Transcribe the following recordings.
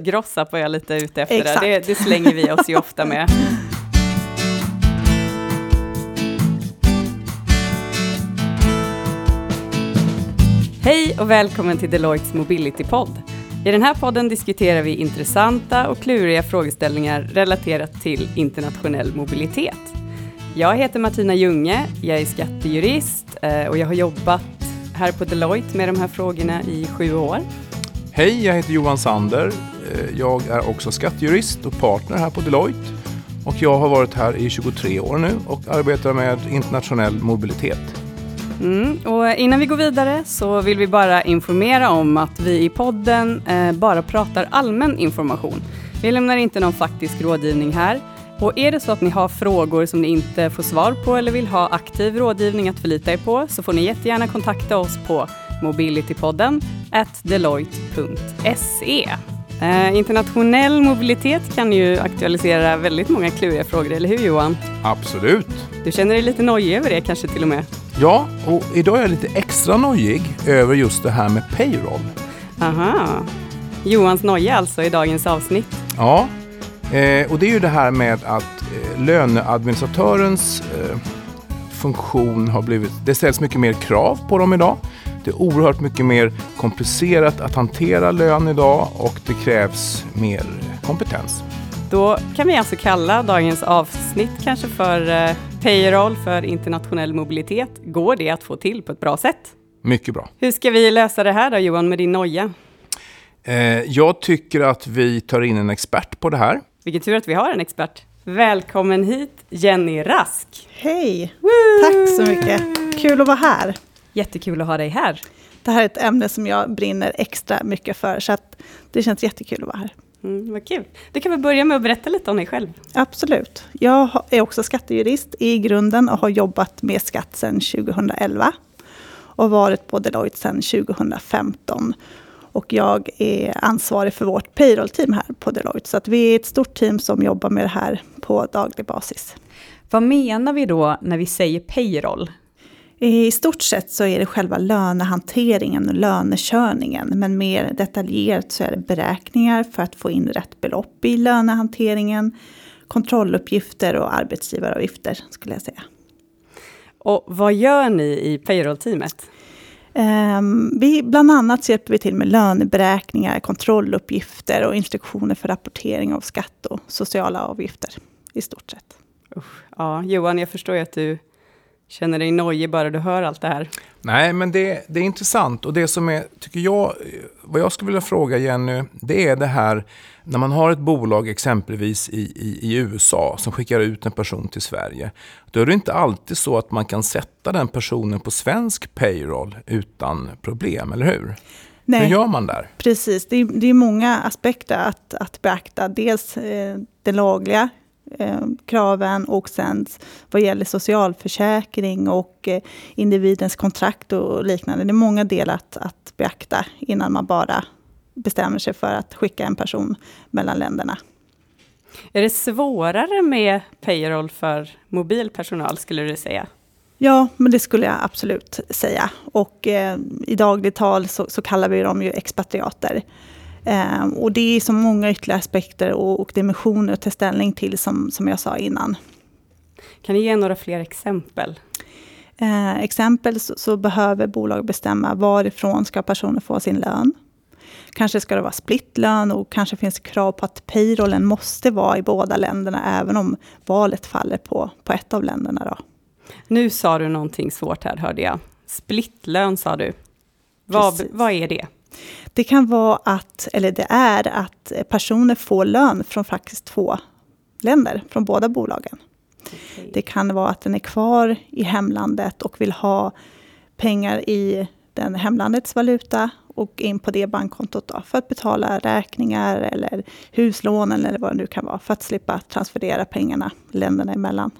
Grossa var jag lite ute efter det. det. Det slänger vi oss ju ofta med. Hej och välkommen till Deloittes Mobility-podd. I den här podden diskuterar vi intressanta och kluriga frågeställningar relaterat till internationell mobilitet. Jag heter Martina Junge, jag är skattejurist eh, och jag har jobbat här på Deloitte med de här frågorna i sju år. Hej, jag heter Johan Sander. Eh, jag är också skattejurist och partner här på Deloitte. Och jag har varit här i 23 år nu och arbetar med internationell mobilitet. Mm, och innan vi går vidare så vill vi bara informera om att vi i podden eh, bara pratar allmän information. Vi lämnar inte någon faktisk rådgivning här. Och är det så att ni har frågor som ni inte får svar på eller vill ha aktiv rådgivning att förlita er på så får ni jättegärna kontakta oss på mobilitypodden deloitte.se. Eh, internationell mobilitet kan ju aktualisera väldigt många kluriga frågor, eller hur Johan? Absolut. Du känner dig lite nojig över det kanske till och med? Ja, och idag är jag lite extra nojig över just det här med payroll. Aha. Johans noja alltså i dagens avsnitt. Ja, eh, och det är ju det här med att eh, löneadministratörens funktion har blivit, det ställs mycket mer krav på dem idag. Det är oerhört mycket mer komplicerat att hantera lön idag och det krävs mer kompetens. Då kan vi alltså kalla dagens avsnitt kanske för eh, payroll för internationell mobilitet. Går det att få till på ett bra sätt? Mycket bra. Hur ska vi lösa det här då Johan med din noja? Eh, jag tycker att vi tar in en expert på det här. Vilken tur att vi har en expert. Välkommen hit Jenny Rask. Hej! Tack så mycket. Kul att vara här. Jättekul att ha dig här. Det här är ett ämne som jag brinner extra mycket för, så det känns jättekul att vara här. Mm, vad kul. Du kan väl börja med att berätta lite om dig själv? Absolut. Jag är också skattejurist i grunden och har jobbat med skatt sedan 2011. Och varit på Deloitte sedan 2015. Och jag är ansvarig för vårt payroll-team här på Deloitte. Så att vi är ett stort team som jobbar med det här på daglig basis. Vad menar vi då när vi säger payroll? I stort sett så är det själva lönehanteringen och lönekörningen. Men mer detaljerat så är det beräkningar för att få in rätt belopp i lönehanteringen. Kontrolluppgifter och arbetsgivaravgifter skulle jag säga. Och vad gör ni i payroll-teamet? Um, vi, bland annat hjälper vi till med löneberäkningar, kontrolluppgifter och instruktioner för rapportering av skatt och sociala avgifter i stort sett. Usch, ja, Johan, jag förstår ju att du känner dig nojig bara du hör allt det här. Nej, men det, det är intressant och det som är, tycker jag, vad jag skulle vilja fråga Jenny, det är det här när man har ett bolag exempelvis i, i, i, USA som skickar ut en person till Sverige. Då är det inte alltid så att man kan sätta den personen på svensk payroll utan problem, eller hur? Nej, hur gör man där? Precis, det är, det är många aspekter att, att beakta. Dels eh, det lagliga kraven och sen vad gäller socialförsäkring och eh, individens kontrakt och liknande. Det är många delar att, att beakta innan man bara bestämmer sig för att skicka en person mellan länderna. Är det svårare med payroll för mobil personal, skulle du säga? Ja, men det skulle jag absolut säga. Och eh, i dagligt tal så, så, kallar vi dem ju expatriater. Eh, och det är så många ytterligare aspekter och, och dimensioner att ta ställning till, som, som jag sa innan. Kan du ge några fler exempel? Eh, exempel så, så, behöver bolag bestämma varifrån ska personen få sin lön. Kanske ska det vara splittlön och kanske finns krav på att payrollen måste vara i båda länderna, även om valet faller på, på ett av länderna. Då. Nu sa du någonting svårt här, hörde jag. Splittlön sa du. Vad, vad är det? Det kan vara att, eller det är att personer får lön från faktiskt två länder, från båda bolagen. Okay. Det kan vara att den är kvar i hemlandet och vill ha pengar i den hemlandets valuta och in på det bankkontot då, för att betala räkningar eller huslånen eller vad det nu kan vara, för att slippa transferera pengarna länderna emellan.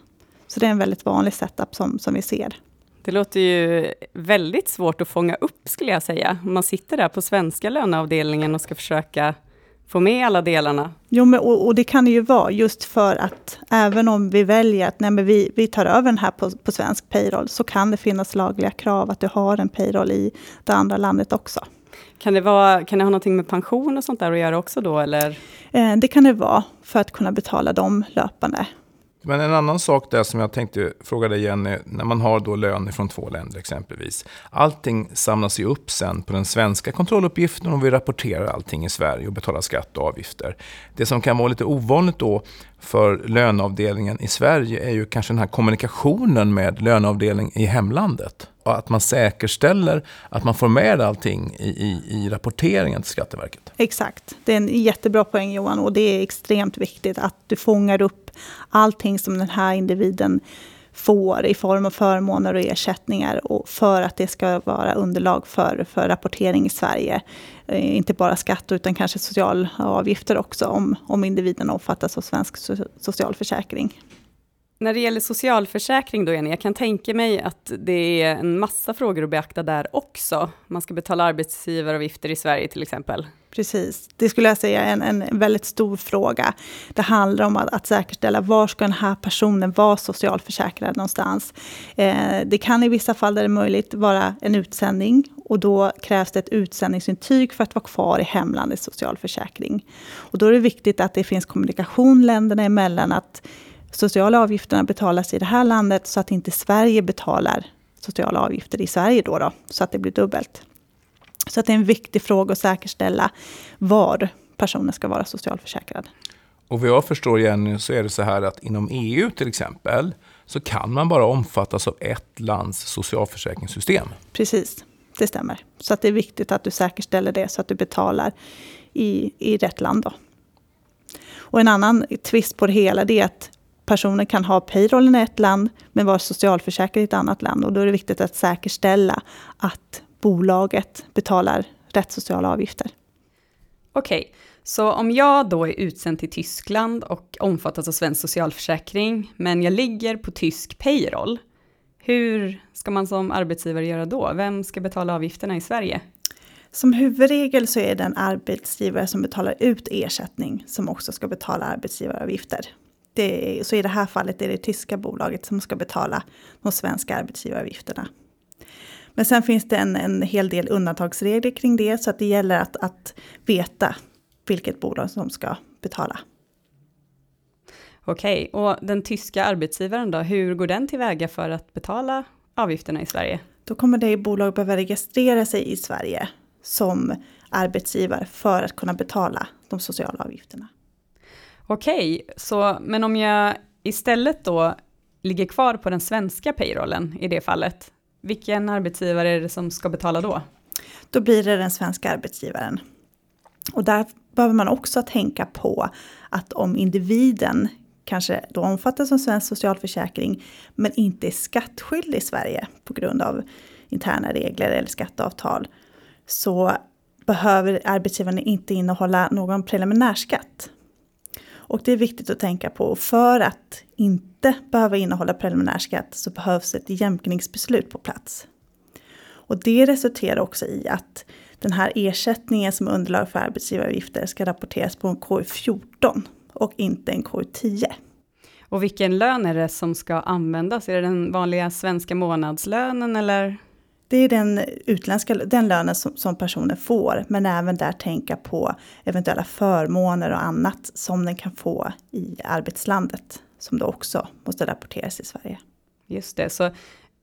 Så det är en väldigt vanlig setup som, som vi ser. Det låter ju väldigt svårt att fånga upp, skulle jag säga. Man sitter där på svenska löneavdelningen och ska försöka få med alla delarna. Jo, men, och, och, det kan det ju vara, just för att även om vi väljer att nej, men vi, vi tar över den här på, på svensk payroll, så kan det finnas lagliga krav att du har en payroll i det andra landet också. Kan det, vara, kan det ha någonting med pension och sånt där att göra också då, eller? Eh, det kan det vara för att kunna betala dem löpande. Men en annan sak där som jag tänkte fråga dig Jenny, när man har då lön från två länder exempelvis. Allting samlas ju upp sen på den svenska kontrolluppgiften och vi rapporterar allting i Sverige och betalar skatt och avgifter. Det som kan vara lite ovanligt då för löneavdelningen i Sverige är ju kanske den här kommunikationen med löneavdelning i hemlandet. Och att man säkerställer att man får med allting i, i, i rapporteringen till Skatteverket. Exakt. Det är en jättebra poäng Johan och det är extremt viktigt att du fångar upp allting som den här individen får i form av förmåner och ersättningar och för att det ska vara underlag för, för rapportering i Sverige. Eh, inte bara skatt utan kanske sociala avgifter också om, om individen omfattas av svensk socialförsäkring. När det gäller socialförsäkring då Jenny, jag kan tänka mig att det är en massa frågor att beakta där också. Man ska betala arbetsgivaravgifter i Sverige till exempel. Precis, det skulle jag säga är en, en väldigt stor fråga. Det handlar om att, att säkerställa var ska den här personen vara socialförsäkrad någonstans. Eh, det kan i vissa fall där det är möjligt vara en utsändning och då krävs det ett utsändningsintyg för att vara kvar i hemlandets socialförsäkring. Och då är det viktigt att det finns kommunikation länderna emellan, att sociala avgifterna betalas i det här landet så att inte Sverige betalar sociala avgifter i Sverige då, då så att det blir dubbelt. Så att det är en viktig fråga att säkerställa var personen ska vara socialförsäkrad. Och vad jag förstår Jenny så är det så här att inom EU till exempel så kan man bara omfattas av ett lands socialförsäkringssystem. Precis, det stämmer. Så att det är viktigt att du säkerställer det så att du betalar i, i rätt land. Då. Och en annan twist på det hela det är att personen kan ha payrollen i ett land men vara socialförsäkrad i ett annat land. Och då är det viktigt att säkerställa att bolaget betalar rätt sociala avgifter. Okej, okay. så om jag då är utsänd till Tyskland och omfattas av svensk socialförsäkring, men jag ligger på tysk payroll, hur ska man som arbetsgivare göra då? Vem ska betala avgifterna i Sverige? Som huvudregel så är det en arbetsgivare som betalar ut ersättning som också ska betala arbetsgivaravgifter. Det, så i det här fallet är det tyska bolaget som ska betala de svenska arbetsgivaravgifterna. Men sen finns det en, en hel del undantagsregler kring det så att det gäller att, att veta vilket bolag som ska betala. Okej, och den tyska arbetsgivaren då, hur går den tillväga för att betala avgifterna i Sverige? Då kommer det bolag behöva registrera sig i Sverige som arbetsgivare för att kunna betala de sociala avgifterna. Okej, så men om jag istället då ligger kvar på den svenska payrollen i det fallet, vilken arbetsgivare är det som ska betala då? Då blir det den svenska arbetsgivaren. Och där behöver man också tänka på att om individen kanske då omfattas av svensk socialförsäkring men inte är skattskyldig i Sverige på grund av interna regler eller skatteavtal så behöver arbetsgivaren inte innehålla någon preliminärskatt. Och det är viktigt att tänka på. För att inte behöva innehålla preliminärskatt så behövs ett jämkningsbeslut på plats. Och det resulterar också i att den här ersättningen som underlag för arbetsgivaravgifter ska rapporteras på en KU14 och inte en KU10. Och vilken lön är det som ska användas? Är det den vanliga svenska månadslönen eller? Det är den utländska den lönen som, som personen får, men även där tänka på eventuella förmåner och annat som den kan få i arbetslandet, som då också måste rapporteras i Sverige. Just det, så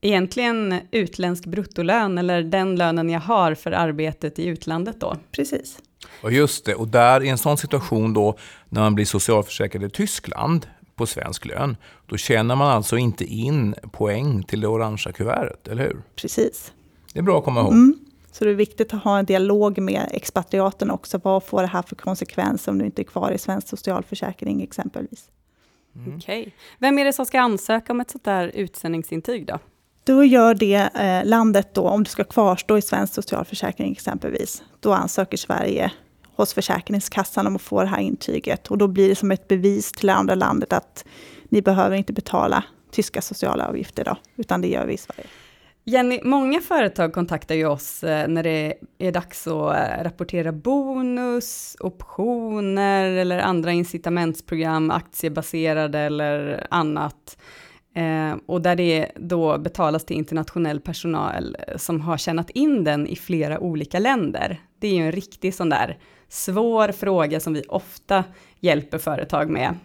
egentligen utländsk bruttolön eller den lönen jag har för arbetet i utlandet då? Precis. Och just det, och där i en sån situation då när man blir socialförsäkrad i Tyskland på svensk lön, då tjänar man alltså inte in poäng till det orangea kuvertet, eller hur? Precis. Det är bra att komma ihåg. Mm. Så det är viktigt att ha en dialog med expatriaten också. Vad får det här för konsekvenser om du inte är kvar i svensk socialförsäkring exempelvis? Mm. Okej. Okay. Vem är det som ska ansöka om ett sånt där utsändningsintyg då? Då gör det eh, landet då, om du ska kvarstå i svensk socialförsäkring exempelvis. Då ansöker Sverige hos Försäkringskassan om att få det här intyget. Och då blir det som ett bevis till det andra landet att ni behöver inte betala tyska sociala avgifter då, utan det gör vi i Sverige. Jenny, många företag kontaktar ju oss eh, när det är dags att eh, rapportera bonus, optioner eller andra incitamentsprogram, aktiebaserade eller annat. Eh, och där det då betalas till internationell personal som har tjänat in den i flera olika länder. Det är ju en riktig sån där svår fråga som vi ofta hjälper företag med.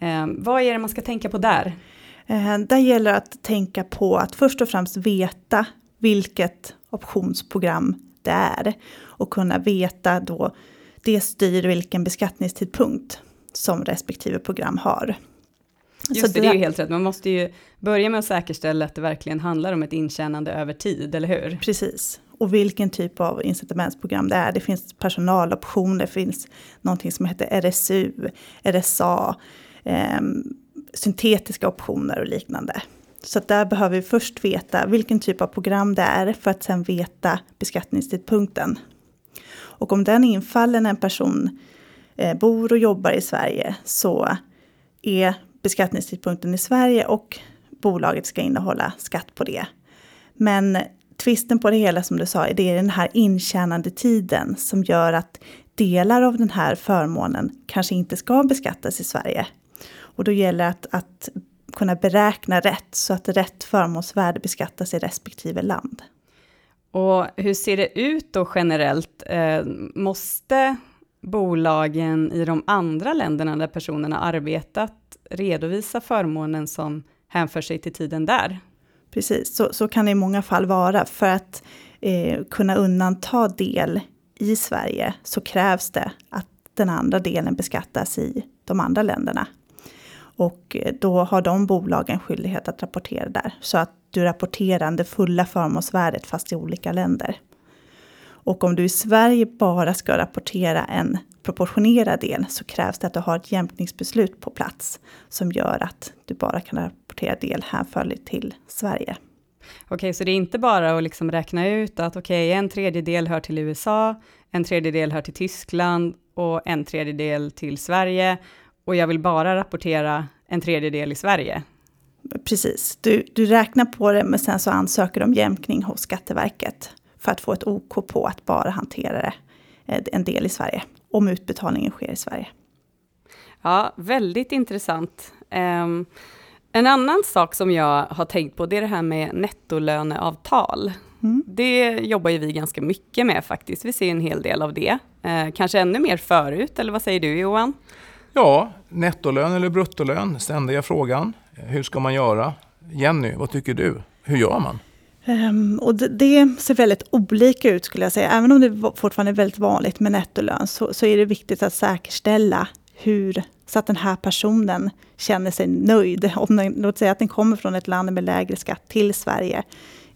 Eh, vad är det man ska tänka på där? Eh, där gäller det att tänka på att först och främst veta vilket optionsprogram det är och kunna veta då det styr vilken beskattningstidpunkt som respektive program har. Just Så det, det är ju helt rätt, man måste ju börja med att säkerställa att det verkligen handlar om ett intjänande över tid, eller hur? Precis, och vilken typ av incitamentsprogram det är. Det finns personaloptioner, det finns någonting som heter RSU, RSA, eh, syntetiska optioner och liknande. Så där behöver vi först veta vilken typ av program det är för att sen veta beskattningstidpunkten. Och om den infaller när en person eh, bor och jobbar i Sverige så är beskattningstidpunkten i Sverige och bolaget ska innehålla skatt på det. Men tvisten på det hela som du sa, det är den här intjänande tiden som gör att delar av den här förmånen kanske inte ska beskattas i Sverige. Och då gäller att, att kunna beräkna rätt så att rätt förmånsvärde beskattas i respektive land. Och hur ser det ut då generellt? Eh, måste bolagen i de andra länderna där personerna arbetat redovisa förmånen som hänför sig till tiden där? Precis, så, så kan det i många fall vara. För att eh, kunna undanta del i Sverige så krävs det att den andra delen beskattas i de andra länderna. Och eh, då har de bolagen skyldighet att rapportera där. Så att du rapporterar det fulla förmånsvärdet fast i olika länder. Och om du i Sverige bara ska rapportera en proportionerad del så krävs det att du har ett jämkningsbeslut på plats som gör att du bara kan rapportera del hänförligt till Sverige. Okej, så det är inte bara att liksom räkna ut att okej, okay, en tredjedel hör till USA, en tredjedel hör till Tyskland och en tredjedel till Sverige och jag vill bara rapportera en tredjedel i Sverige. Precis, du, du räknar på det men sen så ansöker om jämkning hos Skatteverket för att få ett OK på att bara hantera det eh, en del i Sverige, om utbetalningen sker i Sverige. Ja, väldigt intressant. Um, en annan sak som jag har tänkt på, det är det här med nettolöneavtal. Mm. Det jobbar ju vi ganska mycket med faktiskt. Vi ser en hel del av det. Eh, kanske ännu mer förut, eller vad säger du Johan? Ja, nettolön eller bruttolön, ständiga frågan. Hur ska man göra? Jenny, vad tycker du? Hur gör man? Um, och det, det, ser väldigt olika ut skulle jag säga. Även om det fortfarande är väldigt vanligt med nettolön så, så är det viktigt att säkerställa hur, så att den här personen känner sig nöjd. Om den, låt säga att den kommer från ett land med lägre skatt till Sverige,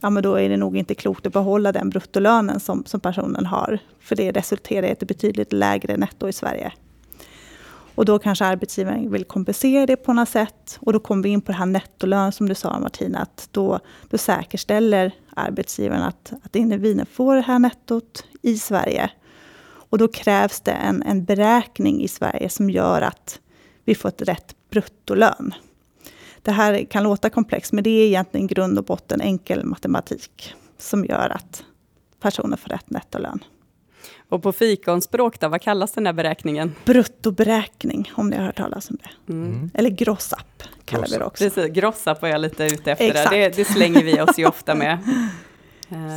ja men då är det nog inte klokt att behålla den bruttolönen som, som personen har. För det resulterar i ett betydligt lägre netto i Sverige. Och då kanske arbetsgivaren vill kompensera det på något sätt. Och då kommer vi in på det här nettolön som du sa Martina, att då, då säkerställer arbetsgivaren att, att individen får det här nettot i Sverige. Och då krävs det en, en beräkning i Sverige som gör att vi får ett rätt bruttolön. Det här kan låta komplext, men det är egentligen grund och botten enkel matematik som gör att personen får rätt nettolön. Och på fikonspråk då, vad kallas den här beräkningen? Bruttoberäkning, om ni har hört talas om det. Mm. mm. Eller grossapp kallar gross vi det också. Precis, grossapp var jag lite ute efter. Exakt. Det, det slänger vi oss ju ofta med.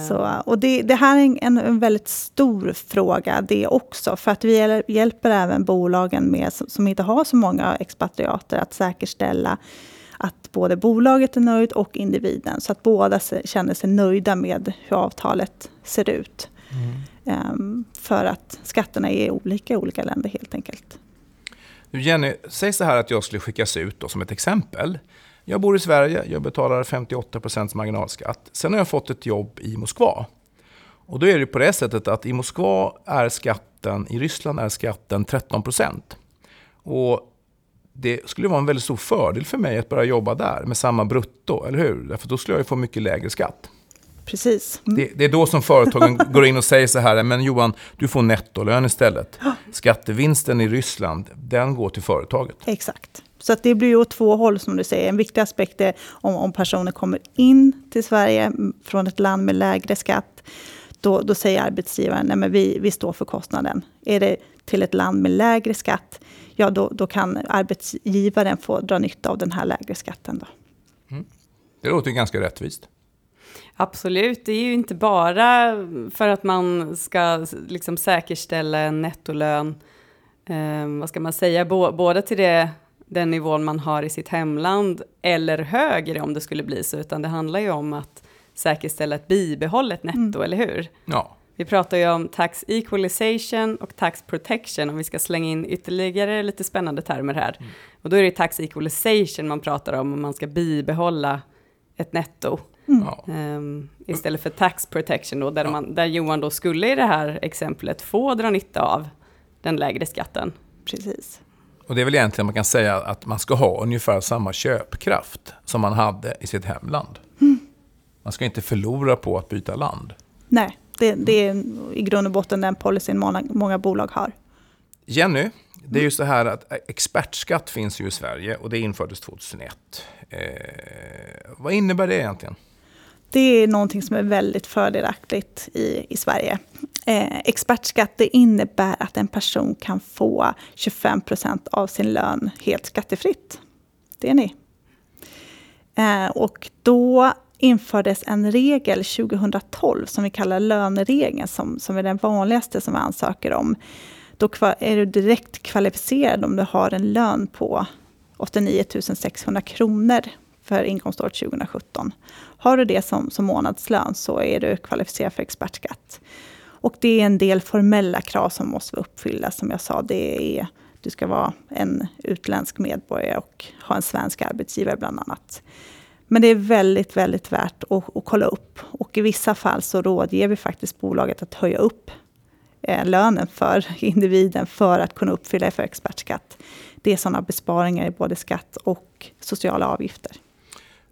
Så, och det, det, här är en, en, väldigt stor fråga det också, för att vi hjälper även bolagen med, som, som inte har så många expatriater att säkerställa att både bolaget är nöjd och individen, så att båda känner sig nöjda med hur avtalet ser ut. Mm. Ehm, för att skatterna är olika i olika länder helt enkelt. Jenny, säg så här att jag skulle skickas ut då, som ett exempel. Jag bor i Sverige, jag betalar 58% marginalskatt. Sen har jag fått ett jobb i Moskva. Och då är det på det sättet att i Moskva är skatten, i Ryssland är skatten 13% Och det skulle vara en väldigt stor fördel för mig att börja jobba där med samma brutto, eller hur? Därför då skulle jag få mycket lägre skatt. Precis. Mm. Det, det, är då som företagen går in och säger så här, men Johan, du får nettolön istället. Skattevinsten i Ryssland, den går till företaget. Exakt. Så att det blir ju åt två håll som du säger. En viktig aspekt är om, om personer kommer in till Sverige från ett land med lägre skatt. Då, då säger arbetsgivaren, att vi, vi står för kostnaden. Är det till ett land med lägre skatt, ja då, då kan arbetsgivaren få dra nytta av den här lägre skatten. Då. Mm. Det låter ganska rättvist. Absolut, det är ju inte bara för att man ska liksom säkerställa en nettolön, eh, vad ska man säga, både till det, den nivån man har i sitt hemland eller högre om det skulle bli så, utan det handlar ju om att säkerställa ett bibehållet netto, mm. eller hur? Ja. Vi pratar ju om tax equalization och tax protection, om vi ska slänga in ytterligare lite spännande termer här. Mm. Och då är det tax equalization man pratar om, om man ska bibehålla ett netto. Mm. Um, istället för tax protection då, där, ja. man, där Johan då skulle i det här exemplet få dra nytta av den lägre skatten. Precis. Och det är väl egentligen man kan säga att man ska ha ungefär samma köpkraft som man hade i sitt hemland. Mm. Man ska inte förlora på att byta land. Nej, det, det är i grund och botten den policyn många, många bolag har. Jenny, det är ju så här att expertskatt finns ju i Sverige och det infördes 2001. Eh, vad innebär det egentligen? Det är någonting som är väldigt fördelaktigt i, i Sverige. Eh, expertskatt det innebär att en person kan få 25 procent av sin lön helt skattefritt. Det är ni. Eh, och då infördes en regel 2012 som vi kallar löneregeln, som, som är den vanligaste som vi ansöker om. Då är du direkt kvalificerad om du har en lön på 89 600 kronor för inkomståret 2017. Har du det som, som månadslön så är du kvalificerad för expertskatt. Och det är en del formella krav som måste vara uppfyllda. Som jag sa, det är du ska vara en utländsk medborgare och ha en svensk arbetsgivare bland annat. Men det är väldigt, väldigt värt att, att kolla upp. Och i vissa fall så rådger vi faktiskt bolaget att höja upp eh, lönen för individen för att kunna uppfylla för expertskatt. Det är sådana besparingar i både skatt och sociala avgifter.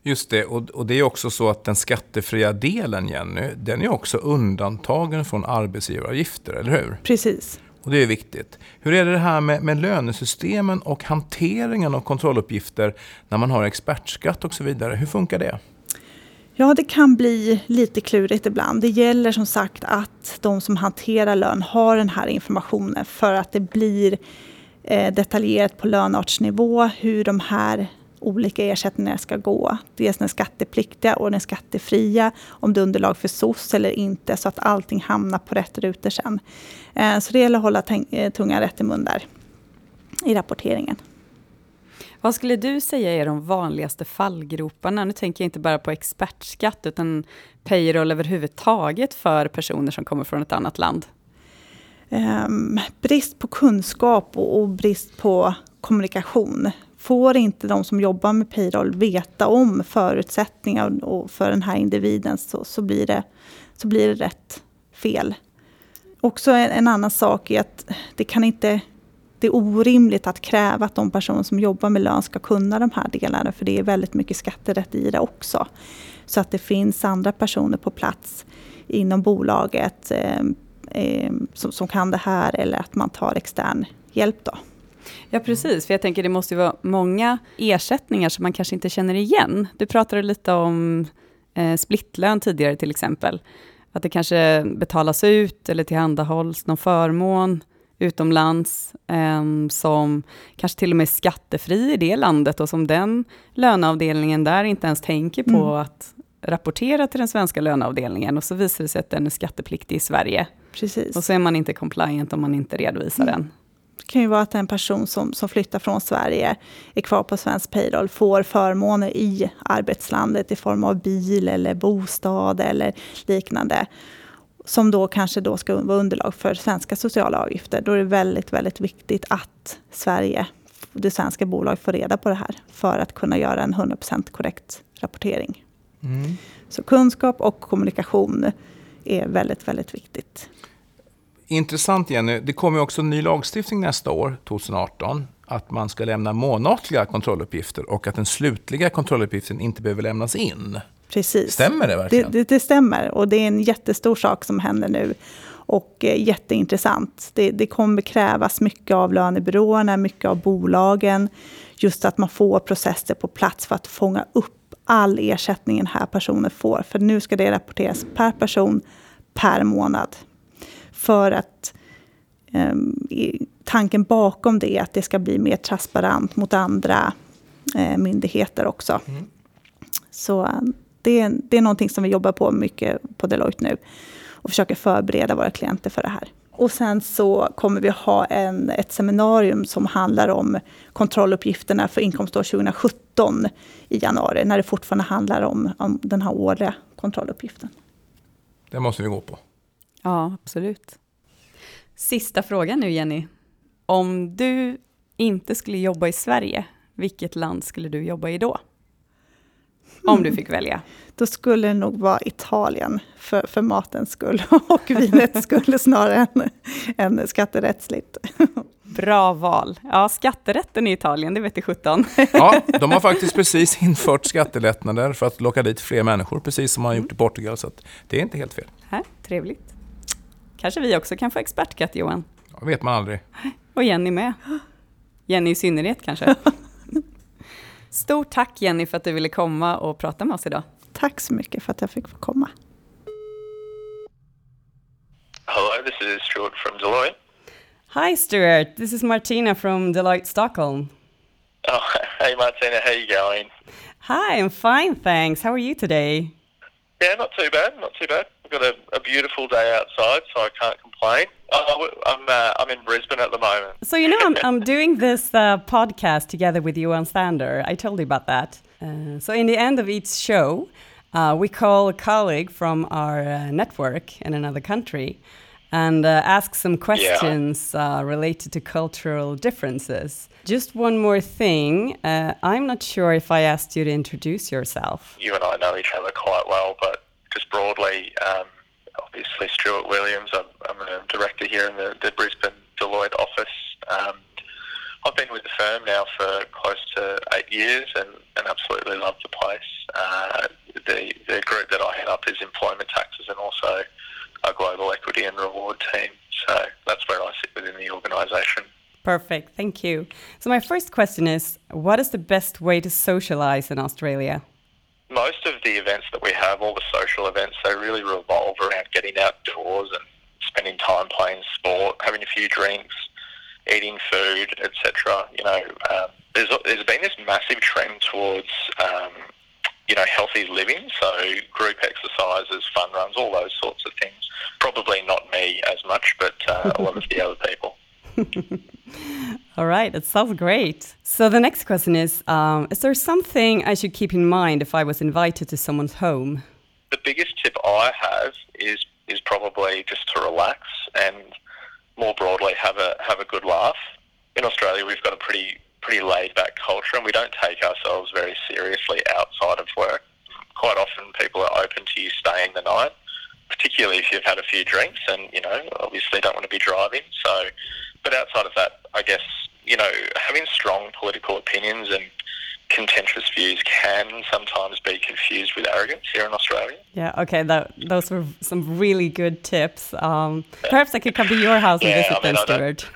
Just det, och, och, det är också så att den skattefria delen, Jenny, den är också undantagen från arbetsgivaravgifter, eller hur? Precis. Och det är viktigt. Hur är det här med, med lönesystemen och hanteringen av kontrolluppgifter när man har expertskatt och så vidare? Hur funkar det? Ja, det kan bli lite klurigt ibland. Det gäller som sagt att de som hanterar lön har den här informationen för att det blir eh, detaljerat på löneartsnivå hur de här olika ersättningar ska gå. Dels den skattepliktiga och den skattefria, om det är underlag för SOS eller inte, så att allting hamnar på rätt rutor sen. Eh, så det gäller att hålla eh, tungan rätt i mun där i rapporteringen. Vad skulle du säga är de vanligaste fallgroparna? Nu tänker jag inte bara på expertskatt, utan payroll överhuvudtaget för personer som kommer från ett annat land. Um, brist på kunskap och, och brist på kommunikation får inte de som jobbar med payroll veta om förutsättningar för den här individen så, så, blir, det, så blir det rätt fel. Också en, en annan sak är att det kan inte det är orimligt att kräva att de personer som jobbar med lön ska kunna de här delarna, för det är väldigt mycket skatterätt i det också. Så att det finns andra personer på plats inom bolaget eh, eh, som, som, kan det här, eller att man tar extern hjälp. Då. Ja, precis. För jag tänker det måste ju vara många ersättningar som man kanske inte känner igen. Du pratade lite om eh, splittlön tidigare till exempel. Att det kanske betalas ut eller tillhandahålls någon förmån utomlands eh, som kanske till och med är skattefri i det landet och som den löneavdelningen där inte ens tänker på mm. att rapportera till den svenska löneavdelningen och så visar det sig att den är skattepliktig i Sverige. Precis. Och så är man inte compliant om man inte redovisar mm. den. Det kan ju vara att en person som, som flyttar från Sverige är kvar på svensk payroll får förmåner i arbetslandet i form av bil eller bostad eller liknande. Som då kanske då ska vara underlag för svenska sociala avgifter. Då är det väldigt, väldigt viktigt att Sverige, det svenska bolaget får reda på det här för att kunna göra en 100% korrekt rapportering. Mm. Så kunskap och kommunikation är väldigt, väldigt viktigt. Intressant Jenny, det kommer också en ny lagstiftning nästa år, 2018, att man ska lämna månatliga kontrolluppgifter och att den slutliga kontrolluppgiften inte behöver lämnas in. Precis. Stämmer det verkligen? Det, det, det stämmer och det är en jättestor sak som händer nu och eh, jätteintressant. Det, det kommer krävas mycket av lönebyråerna, mycket av bolagen. Just att man får processer på plats för att fånga upp all ersättning den här personen får. För nu ska det rapporteras per person, per månad. För att eh, tanken bakom det är att det ska bli mer transparent mot andra eh, myndigheter också. Mm. Så det, är, det är någonting som vi jobbar på mycket på Deloitte nu. Och försöker förbereda våra klienter för det här. Och sen så kommer vi ha en, ett seminarium som handlar om kontrolluppgifterna för inkomstår 2017 i januari, när det fortfarande handlar om, om den här årliga kontrolluppgiften. Det måste vi gå på. Ja, absolut. Sista frågan nu Jenny. Om du inte skulle jobba i Sverige, vilket land skulle du jobba i då? Om du fick välja. Då skulle det nog vara Italien för, för matens skull och vinets skull snarare än, än skatterättsligt. Bra val. Ja, skatterätten i Italien, det vet du sjutton. Ja, de har faktiskt precis infört skattelättnader för att locka dit fler människor, precis som man har gjort i Portugal. Så det är inte helt fel. Här, trevligt. Kanske vi också kan få expertkatt, Johan. Det vet man aldrig. Och Jenny med. Jenny i synnerhet kanske. Stort tack Jenny för att du ville komma och prata med oss idag. Tack så mycket för att jag fick komma. Hello, this is Stuart from Deloitte. Hi Stuart, this is Martina from Deloitte Stockholm. Oh, hey Martina, how you going? Hi, I'm fine, thanks. How are you today? Yeah, not too bad, not too bad. We've got a, a beautiful day outside, so I can't complain. I'm uh, I'm in Brisbane at the moment. So you know, I'm I'm doing this uh, podcast together with you, Johan Sander. I told you about that. Uh, so in the end of each show, uh, we call a colleague from our uh, network in another country and uh, ask some questions uh, related to cultural differences. Just one more thing. Uh, I'm not sure if I asked you to introduce yourself. You and I know each other quite well, but just broadly, um, obviously Stuart Williams. I'm, I'm a director here in the, the Brisbane Deloitte office. Um, I've been with the firm now for close to eight years and, and absolutely love the place. Uh, the, the group that I head up is employment taxes and also our global equity and reward team. So that's where I sit within the organisation. Perfect, thank you. So my first question is, what is the best way to socialize in Australia? Most of the events that we have, all the social events, they really revolve around getting outdoors and spending time playing sport, having a few drinks, eating food, etc. You know, um, there's there's been this massive trend towards um, you know healthy living, so group exercises, fun runs, all those sorts of things. Probably not me as much, but uh, a lot of the other people. All right, that sounds great. So the next question is: um, Is there something I should keep in mind if I was invited to someone's home? The biggest tip I have is is probably just to relax and more broadly have a have a good laugh. In Australia, we've got a pretty pretty laid back culture, and we don't take ourselves very seriously outside of work. Quite often, people are open to you staying the night, particularly if you've had a few drinks, and you know, obviously don't want to be driving. So, but outside of that, I guess you know, having strong political opinions and contentious views can sometimes be confused with arrogance here in Australia. Yeah, okay, that, those were some really good tips. Um, perhaps I could come to your house and Yeah, visit I mean, then, Stuart.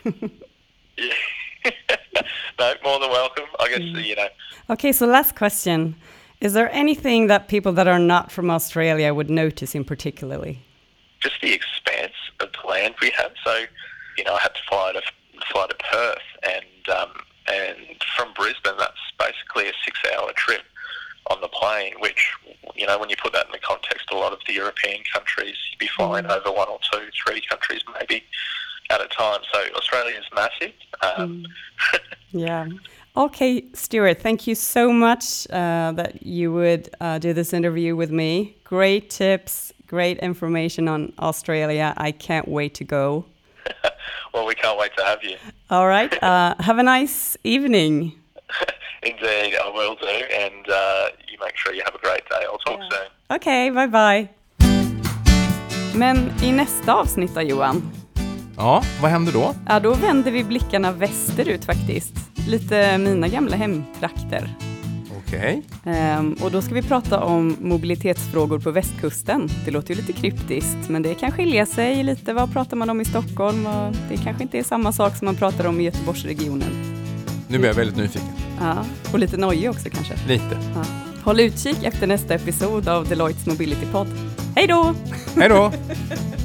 Yeah. no, more than welcome. I guess you know. okay, so last question. Is there anything that people that are not from Australia would notice in particularly? just the expanse of the land we have. So, you know, I had to fly to fly to Perth, and um, and from Brisbane, that's basically a six-hour trip on the plane. Which, you know, when you put that in the context, of a lot of the European countries, you'd be flying over one or two, three countries maybe at a time. So Australia is massive. Um, Yeah. Okay, Stuart, thank you so much uh, that you would uh, do this interview with me. Great tips, great information on Australia. I can't wait to go. well, we can't wait to have you. All right, uh, have a nice evening. Indeed, I will do, and uh, you make sure you have a great day. I'll talk soon. Okej, bye bye. Men i nästa avsnitt då Johan, Ja, vad händer då? ja då vänder vi blickarna västerut faktiskt. Lite mina gamla hemtrakter. Okej. Ehm, och då ska vi prata om mobilitetsfrågor på västkusten. Det låter ju lite kryptiskt, men det kan skilja sig lite. Vad pratar man om i Stockholm? Och det kanske inte är samma sak som man pratar om i Göteborgsregionen. Nu blir jag väldigt nyfiken. Ja, och lite nojig också kanske. Lite. Ja. Håll utkik efter nästa episod av Deloittes Mobility Pod. Hej då! Hej då!